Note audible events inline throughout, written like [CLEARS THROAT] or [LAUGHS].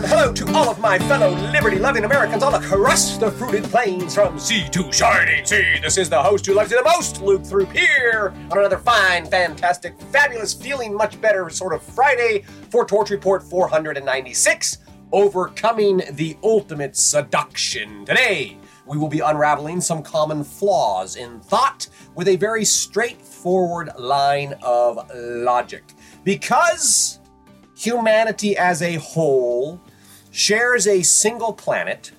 and hello to all of my fellow liberty loving Americans all across the fruited plains from sea to shining sea. This is the host who loves you the most, Luke Throop, here on another fine, fantastic, fabulous, feeling much better sort of Friday for Torch Report 496 Overcoming the Ultimate Seduction. Today, we will be unraveling some common flaws in thought with a very straightforward line of logic. Because humanity as a whole shares a single planet,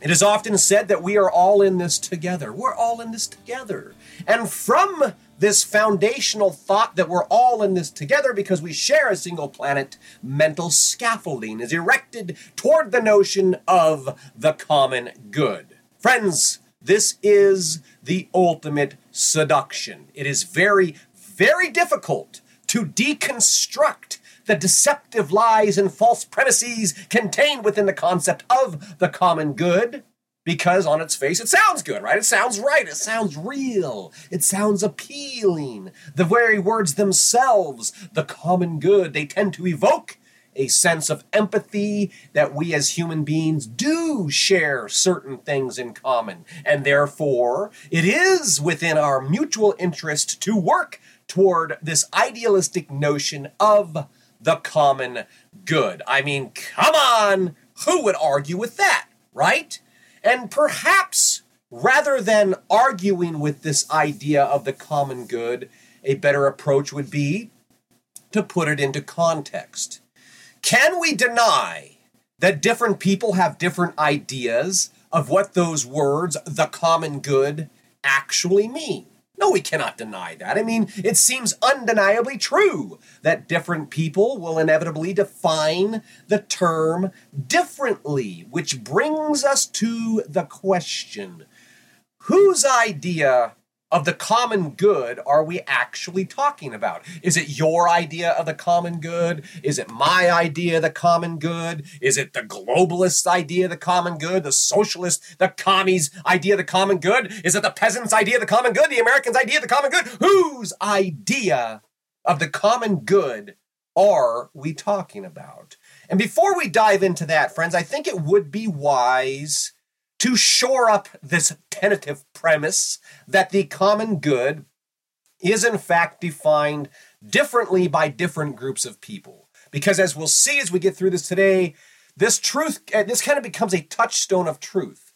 it is often said that we are all in this together. We're all in this together. And from this foundational thought that we're all in this together because we share a single planet, mental scaffolding is erected toward the notion of the common good. Friends, this is the ultimate seduction. It is very, very difficult to deconstruct the deceptive lies and false premises contained within the concept of the common good because on its face it sounds good, right? It sounds right, it sounds real, it sounds appealing. The very words themselves, the common good, they tend to evoke a sense of empathy that we as human beings do share certain things in common. And therefore, it is within our mutual interest to work toward this idealistic notion of the common good. I mean, come on, who would argue with that, right? And perhaps rather than arguing with this idea of the common good, a better approach would be to put it into context. Can we deny that different people have different ideas of what those words, the common good, actually mean? No, we cannot deny that. I mean, it seems undeniably true that different people will inevitably define the term differently, which brings us to the question whose idea of the common good are we actually talking about? Is it your idea of the common good? Is it my idea of the common good? Is it the globalist idea of the common good? The socialist, the commies idea of the common good? Is it the peasants' idea of the common good? The Americans' idea of the common good? Whose idea of the common good are we talking about? And before we dive into that, friends, I think it would be wise to shore up this tentative premise that the common good is in fact defined differently by different groups of people. Because as we'll see as we get through this today, this truth, uh, this kind of becomes a touchstone of truth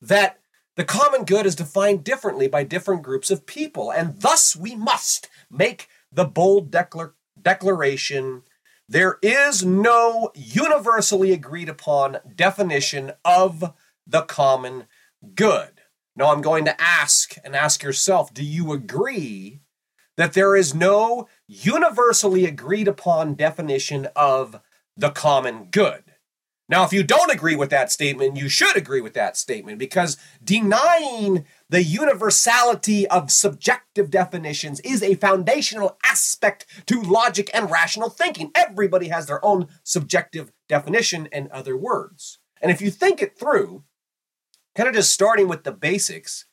that the common good is defined differently by different groups of people. And thus we must make the bold declar- declaration there is no universally agreed upon definition of the common good. Now, I'm going to ask and ask yourself do you agree that there is no universally agreed upon definition of the common good? Now, if you don't agree with that statement, you should agree with that statement because denying the universality of subjective definitions is a foundational aspect to logic and rational thinking. Everybody has their own subjective definition, in other words. And if you think it through, kind of just starting with the basics,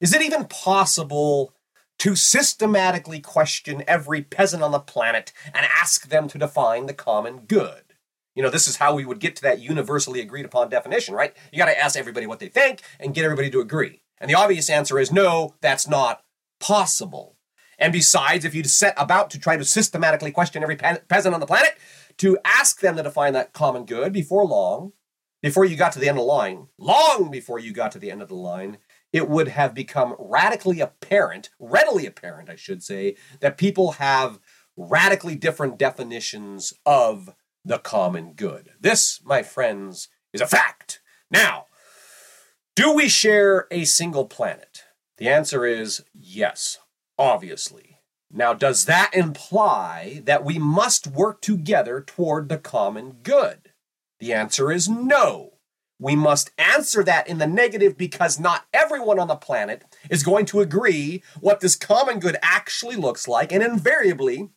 is it even possible to systematically question every peasant on the planet and ask them to define the common good? You know, this is how we would get to that universally agreed upon definition, right? You got to ask everybody what they think and get everybody to agree. And the obvious answer is no, that's not possible. And besides, if you set about to try to systematically question every pe- peasant on the planet, to ask them to define that common good before long, before you got to the end of the line, long before you got to the end of the line, it would have become radically apparent, readily apparent, I should say, that people have radically different definitions of the common good. This, my friends, is a fact. Now, do we share a single planet? The answer is yes, obviously. Now, does that imply that we must work together toward the common good? The answer is no. We must answer that in the negative because not everyone on the planet is going to agree what this common good actually looks like, and invariably,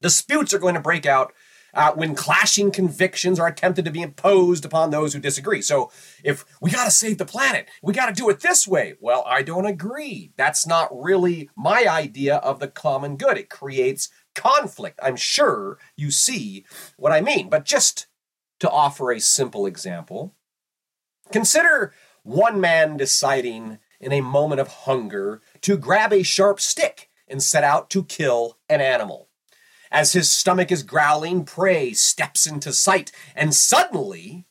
disputes are going to break out uh, when clashing convictions are attempted to be imposed upon those who disagree. So, if we got to save the planet, we got to do it this way. Well, I don't agree. That's not really my idea of the common good. It creates conflict. I'm sure you see what I mean. But just to offer a simple example, consider one man deciding in a moment of hunger to grab a sharp stick and set out to kill an animal. As his stomach is growling, prey steps into sight, and suddenly,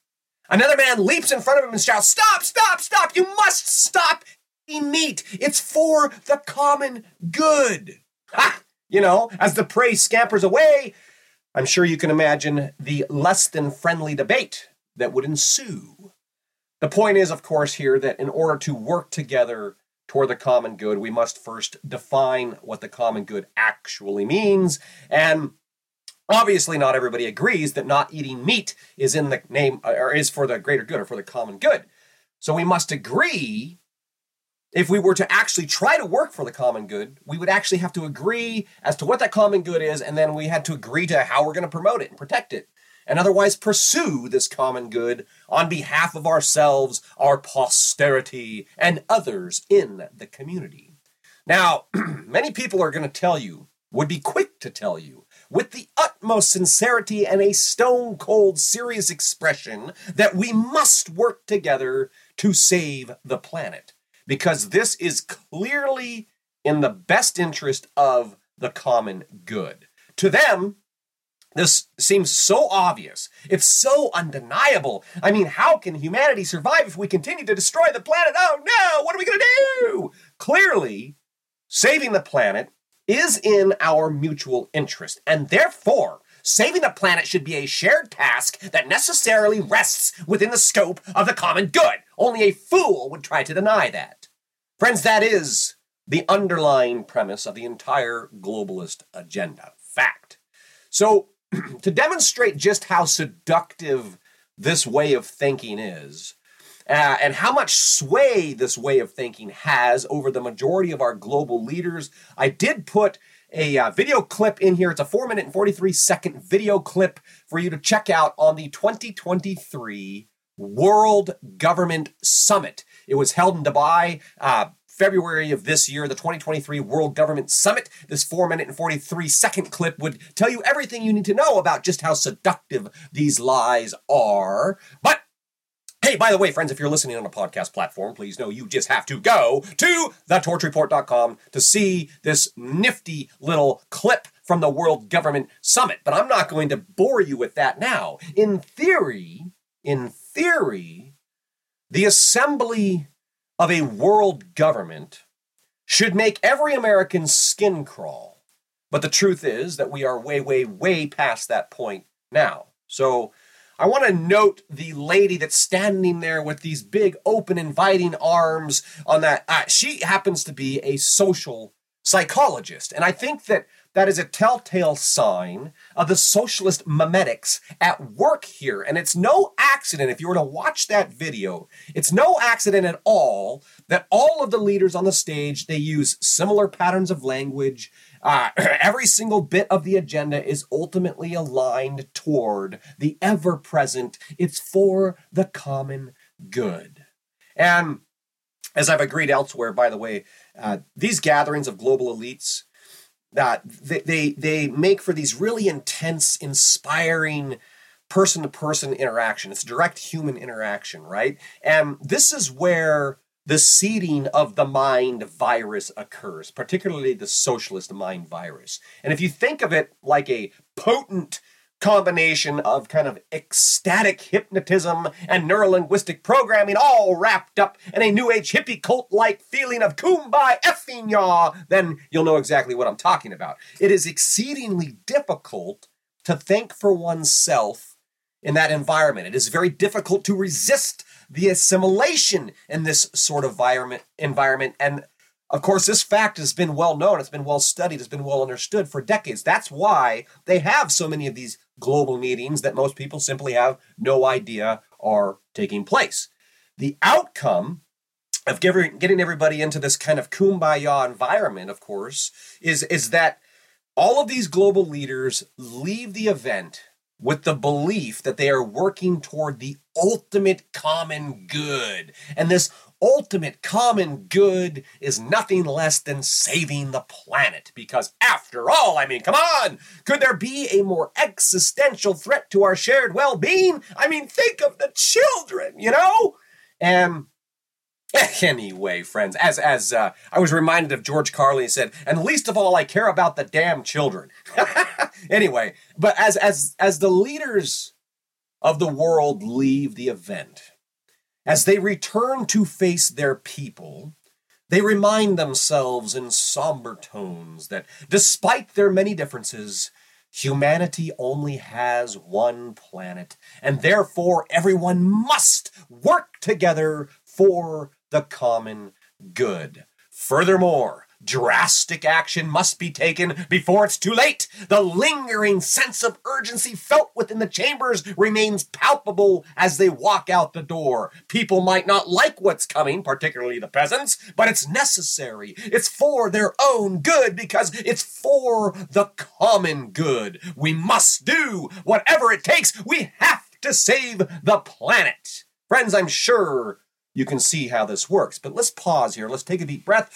another man leaps in front of him and shouts, Stop, stop, stop! You must stop eating meat! It's for the common good! Ha! You know, as the prey scampers away, I'm sure you can imagine the less than friendly debate that would ensue. The point is, of course, here that in order to work together toward the common good, we must first define what the common good actually means. And obviously, not everybody agrees that not eating meat is in the name uh, or is for the greater good or for the common good. So we must agree. If we were to actually try to work for the common good, we would actually have to agree as to what that common good is, and then we had to agree to how we're going to promote it and protect it and otherwise pursue this common good on behalf of ourselves, our posterity, and others in the community. Now, [CLEARS THROAT] many people are going to tell you, would be quick to tell you, with the utmost sincerity and a stone cold serious expression, that we must work together to save the planet. Because this is clearly in the best interest of the common good. To them, this seems so obvious. It's so undeniable. I mean, how can humanity survive if we continue to destroy the planet? Oh no, what are we going to do? Clearly, saving the planet is in our mutual interest, and therefore, saving the planet should be a shared task that necessarily rests within the scope of the common good. Only a fool would try to deny that. Friends, that is the underlying premise of the entire globalist agenda. Fact. So, [CLEARS THROAT] to demonstrate just how seductive this way of thinking is, uh, and how much sway this way of thinking has over the majority of our global leaders, I did put a uh, video clip in here. It's a four minute and 43 second video clip for you to check out on the 2023 World Government Summit. It was held in Dubai. Uh, February of this year, the 2023 World Government Summit. This 4 minute and 43 second clip would tell you everything you need to know about just how seductive these lies are. But Hey, by the way, friends, if you're listening on a podcast platform, please know you just have to go to thetorchreport.com to see this nifty little clip from the World Government Summit. But I'm not going to bore you with that now. In theory, in theory, the assembly of a world government should make every American skin crawl. But the truth is that we are way, way, way past that point now. So I want to note the lady that's standing there with these big, open, inviting arms on that. Uh, she happens to be a social psychologist. And I think that that is a telltale sign of the socialist memetics at work here. And it's no accident, if you were to watch that video, it's no accident at all that all of the leaders on the stage, they use similar patterns of language. Uh, [CLEARS THROAT] every single bit of the agenda is ultimately aligned toward the ever present. It's for the common good. And as I've agreed elsewhere, by the way, uh, these gatherings of global elites, that they, they they make for these really intense, inspiring person to person interaction. It's direct human interaction, right? And this is where the seeding of the mind virus occurs, particularly the socialist mind virus. And if you think of it like a potent combination of kind of ecstatic hypnotism and neurolinguistic programming all wrapped up in a new age hippie cult like feeling of kumbaya effing yaw, then you'll know exactly what I'm talking about. It is exceedingly difficult to think for oneself in that environment. It is very difficult to resist the assimilation in this sort of environment environment and of course, this fact has been well known, it's been well studied, it's been well understood for decades. That's why they have so many of these global meetings that most people simply have no idea are taking place. The outcome of getting everybody into this kind of kumbaya environment, of course, is, is that all of these global leaders leave the event with the belief that they are working toward the ultimate common good. And this ultimate common good is nothing less than saving the planet. Because after all, I mean, come on, could there be a more existential threat to our shared well being? I mean, think of the children, you know? And [LAUGHS] Anyway, friends, as as uh, I was reminded of George Carlin said, and least of all, I care about the damn children. [LAUGHS] anyway, but as as as the leaders of the world leave the event, as they return to face their people, they remind themselves in somber tones that despite their many differences, humanity only has one planet, and therefore everyone must work together for the common good. Furthermore, drastic action must be taken before it's too late. The lingering sense of urgency felt within the chambers remains palpable as they walk out the door. People might not like what's coming, particularly the peasants, but it's necessary. It's for their own good because it's for the common good. We must do whatever it takes. We have to save the planet. Friends, I'm sure you can see how this works. But let's pause here. Let's take a deep breath.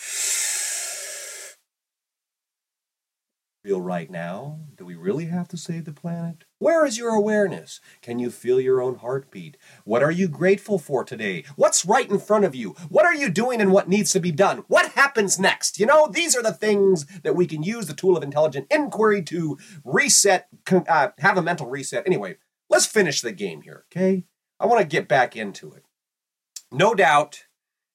Feel right now? Do we really have to save the planet? Where is your awareness? Can you feel your own heartbeat? What are you grateful for today? What's right in front of you? What are you doing and what needs to be done? What happens next? You know, these are the things that we can use the tool of intelligent inquiry to reset, uh, have a mental reset. Anyway, let's finish the game here, okay? I want to get back into it. No doubt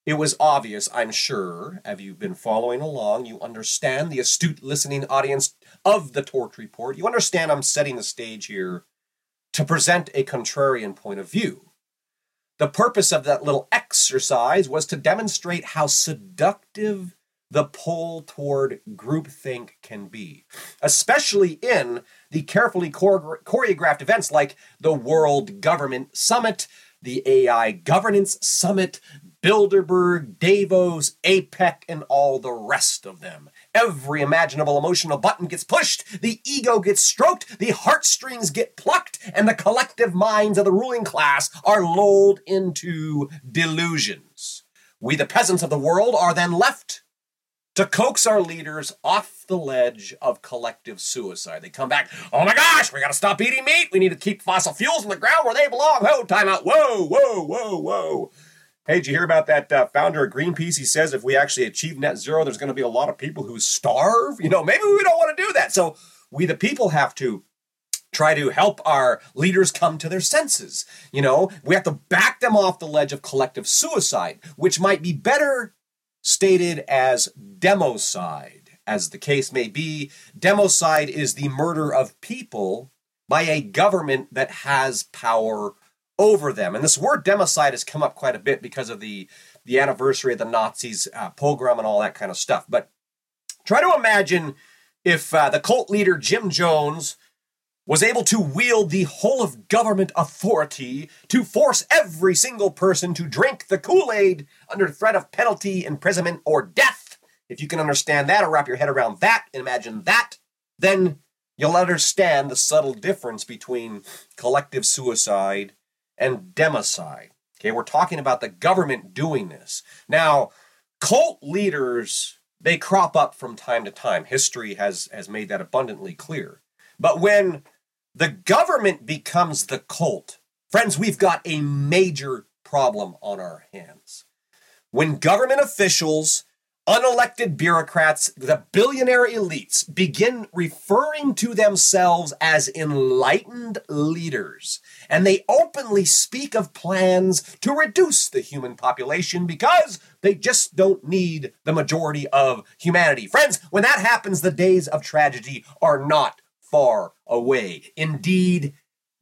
it was obvious, I'm sure, have you been following along, you understand the astute listening audience of the Torch Report. You understand I'm setting the stage here to present a contrarian point of view. The purpose of that little exercise was to demonstrate how seductive the pull toward groupthink can be, especially in the carefully choreographed events like the World Government Summit, the AI Governance Summit, Bilderberg, Davos, APEC, and all the rest of them. Every imaginable emotional button gets pushed, the ego gets stroked, the heartstrings get plucked, and the collective minds of the ruling class are lulled into delusions. We, the peasants of the world, are then left to coax our leaders off the ledge of collective suicide. They come back, oh my gosh, we gotta stop eating meat. We need to keep fossil fuels in the ground where they belong. Whoa, time out. Whoa, whoa, whoa, whoa. Hey, did you hear about that uh, founder of Greenpeace? He says if we actually achieve net zero, there's going to be a lot of people who starve. You know, maybe we don't want to do that. So we, the people, have to try to help our leaders come to their senses. You know, we have to back them off the ledge of collective suicide, which might be better stated as democide. As the case may be, democide is the murder of people by a government that has power over them. And this word democide has come up quite a bit because of the, the anniversary of the Nazis' uh, pogrom and all that kind of stuff. But try to imagine if uh, the cult leader Jim Jones was able to wield the whole of government authority to force every single person to drink the Kool Aid under threat of penalty, imprisonment, or death. If you can understand that or wrap your head around that, and imagine that, then you'll understand the subtle difference between collective suicide and democide. Okay, we're talking about the government doing this. Now, cult leaders, they crop up from time to time. History has, has made that abundantly clear. But when the government becomes the cult. Friends, we've got a major problem on our hands. When government officials, unelected bureaucrats, the billionaire elites begin referring to themselves as enlightened leaders, and they openly speak of plans to reduce the human population because they just don't need the majority of humanity. Friends, when that happens, the days of tragedy are not far away. Indeed,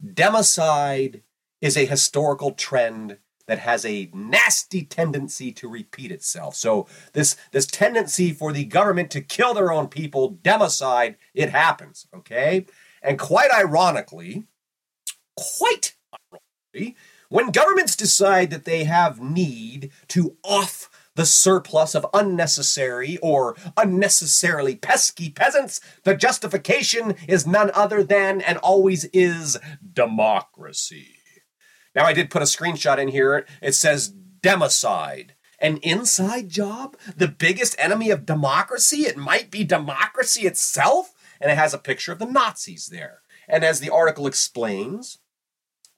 democide is a historical trend that has a nasty tendency to repeat itself. So this this tendency for the government to kill their own people, democide, it happens, okay? And quite ironically, quite ironically, when governments decide that they have need to off the surplus of unnecessary or unnecessarily pesky peasants, the justification is none other than and always is democracy. Now, I did put a screenshot in here. It says democide. An inside job? The biggest enemy of democracy? It might be democracy itself? And it has a picture of the Nazis there. And as the article explains,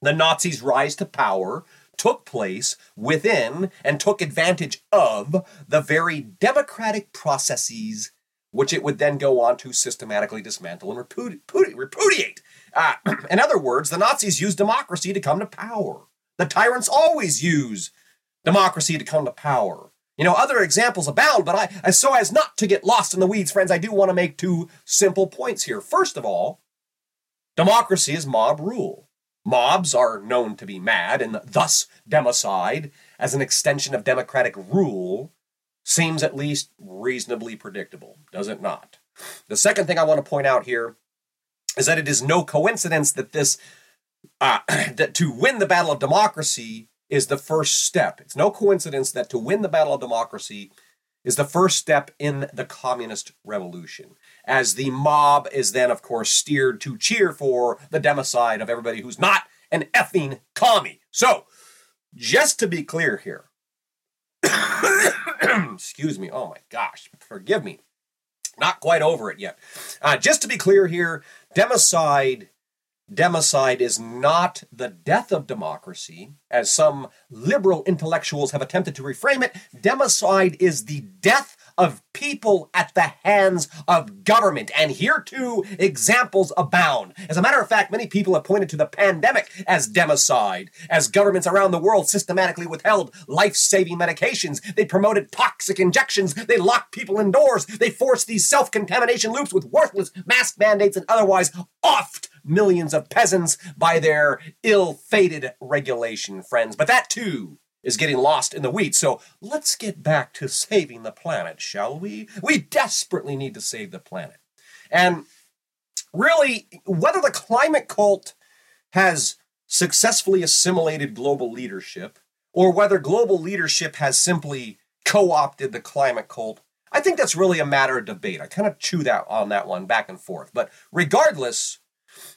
the Nazis' rise to power took place within and took advantage of the very democratic processes which it would then go on to systematically dismantle and repudi- repudiate. Uh, [CLEARS THROAT] in other words, the Nazis used democracy to come to power. The tyrants always use democracy to come to power. You know, other examples abound, but I, so as not to get lost in the weeds, friends, I do want to make two simple points here. First of all, democracy is mob rule. Mobs are known to be mad, and thus democide, as an extension of democratic rule, seems at least reasonably predictable, does it not? The second thing I want to point out here is that it is no coincidence that this uh, [CLEARS THROAT] that to win the battle of democracy is the first step. It's no coincidence that to win the battle of democracy is the first step in the communist revolution. As the mob is then, of course, steered to cheer for the democide of everybody who's not an effing commie. So, just to be clear here, [COUGHS] excuse me, oh my gosh, forgive me, not quite over it yet. Uh, just to be clear here, democide Democide is not the death of democracy, as some liberal intellectuals have attempted to reframe it. Democide is the death of people at the hands of government. And here too, examples abound. As a matter of fact, many people have pointed to the pandemic as democide, as governments around the world systematically withheld life saving medications. They promoted toxic injections. They locked people indoors. They forced these self contamination loops with worthless mask mandates and otherwise offed millions of peasants by their ill fated regulation, friends. But that too is getting lost in the weeds. So let's get back to saving the planet, shall we? We desperately need to save the planet. And really, whether the climate cult has successfully assimilated global leadership or whether global leadership has simply co opted the climate cult, I think that's really a matter of debate. I kind of chew that on that one back and forth. But regardless,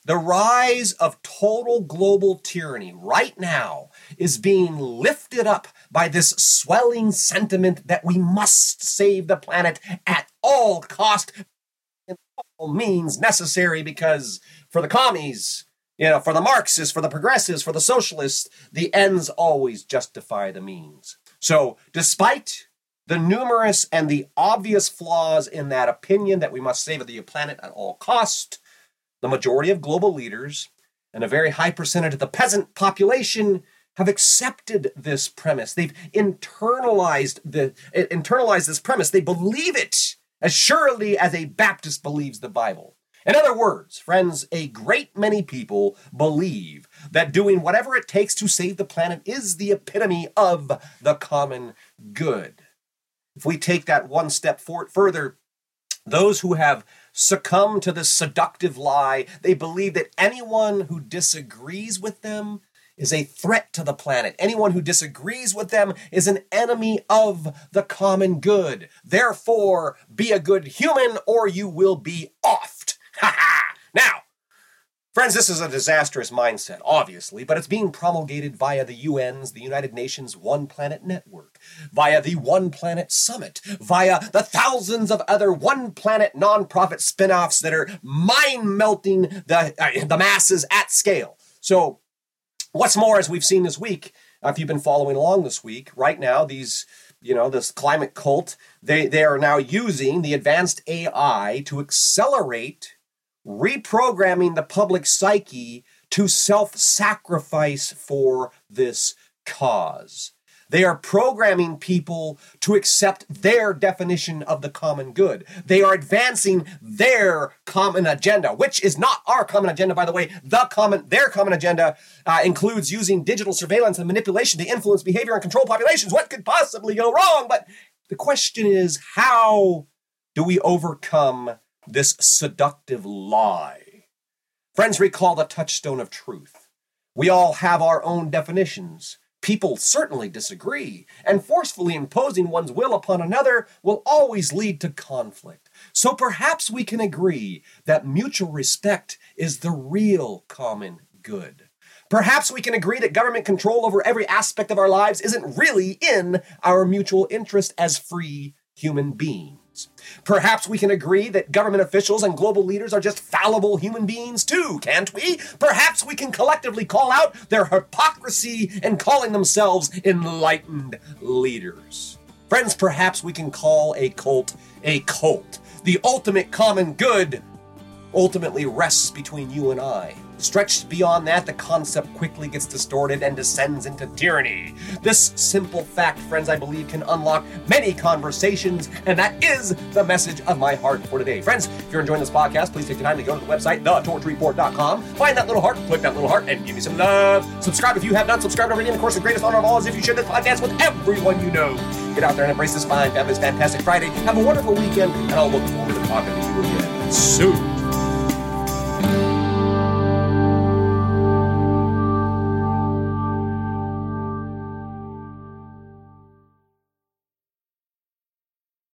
the rise of total global tyranny right now is being lifted up by this swelling sentiment that we must save the planet at all cost and all means necessary because for the commies, you know, for the Marxists, for the progressives, for the socialists, the ends always justify the means. So, despite the numerous and the obvious flaws in that opinion that we must save the planet at all cost, the majority of global leaders and a very high percentage of the peasant population have accepted this premise. They've internalized the eh, internalized this premise. They believe it as surely as a Baptist believes the Bible. In other words, friends, a great many people believe that doing whatever it takes to save the planet is the epitome of the common good. If we take that one step further, those who have succumbed to this seductive lie. They believe that anyone who disagrees with them is a threat to the planet. Anyone who disagrees with them is an enemy of the common good. Therefore, be a good human or you will be offed. [LAUGHS] Ha ha! Now, Friends, this is a disastrous mindset, obviously, but it's being promulgated via the UN's, the United Nations One Planet Network, via the One Planet Summit, via the thousands of other One Planet nonprofit spin offs that are mind melting the, uh, the masses at scale. So, what's more, as we've seen this week, if you've been following along this week, right now, these you know this climate cult they they are now using the advanced ai to accelerate reprogramming the public psyche to self sacrifice for this cause. They are programming people to accept their definition of the common good. They are advancing their common agenda, which is not our common agenda, by the way. The common, their common agenda uh, includes using digital surveillance and manipulation to influence behavior and control populations. What could possibly go wrong? But the question is, how do we overcome this seductive lie. Friends, recall the touchstone of truth. We all have our own definitions. People certainly disagree, and forcefully imposing one's will upon another will always lead to conflict. So perhaps we can agree that mutual respect is the real common good. Perhaps we can agree that government control over every aspect of our lives isn't really in our mutual interest as free human beings. Perhaps we can agree that government officials and global leaders are just fallible human beings too, can't we? Perhaps we can collectively call out their hypocrisy in calling themselves enlightened leaders. Friends, perhaps we can call a cult a cult. The ultimate common good ultimately rests between you and I. Stretched beyond that, the concept quickly gets distorted and descends into tyranny. This simple fact, friends, I believe can unlock many conversations, and that is the message of my heart for today. Friends, if you're enjoying this podcast, please take the time to go to the website, thetorchreport.com, find that little heart, click that little heart, and give me some love. Subscribe if you have not subscribed already, and of course, the greatest honor of all is if you share this podcast with everyone you know. Get out there and embrace this fine, fabulous, fantastic Friday. Have a wonderful weekend, and I'll look forward to talking to you again soon.